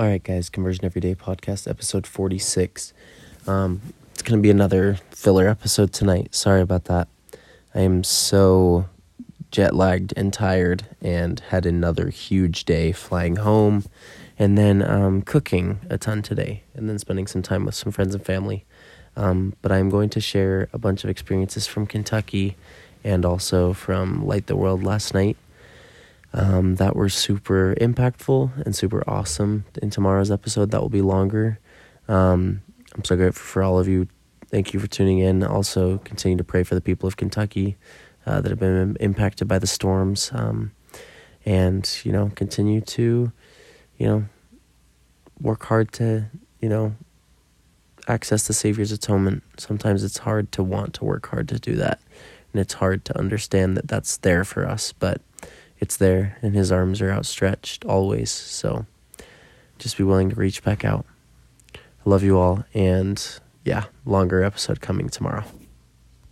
All right, guys, Conversion Everyday Podcast, episode 46. Um, it's going to be another filler episode tonight. Sorry about that. I am so jet lagged and tired and had another huge day flying home and then um, cooking a ton today and then spending some time with some friends and family. Um, but I'm going to share a bunch of experiences from Kentucky and also from Light the World last night um, that were super impactful and super awesome in tomorrow's episode. That will be longer. Um, I'm so grateful for all of you. Thank you for tuning in. Also, continue to pray for the people of Kentucky uh, that have been impacted by the storms. Um, and, you know, continue to, you know, work hard to, you know, access the Savior's atonement. Sometimes it's hard to want to work hard to do that. And it's hard to understand that that's there for us. But it's there and his arms are outstretched always. So just be willing to reach back out. I love you all. And yeah, longer episode coming tomorrow.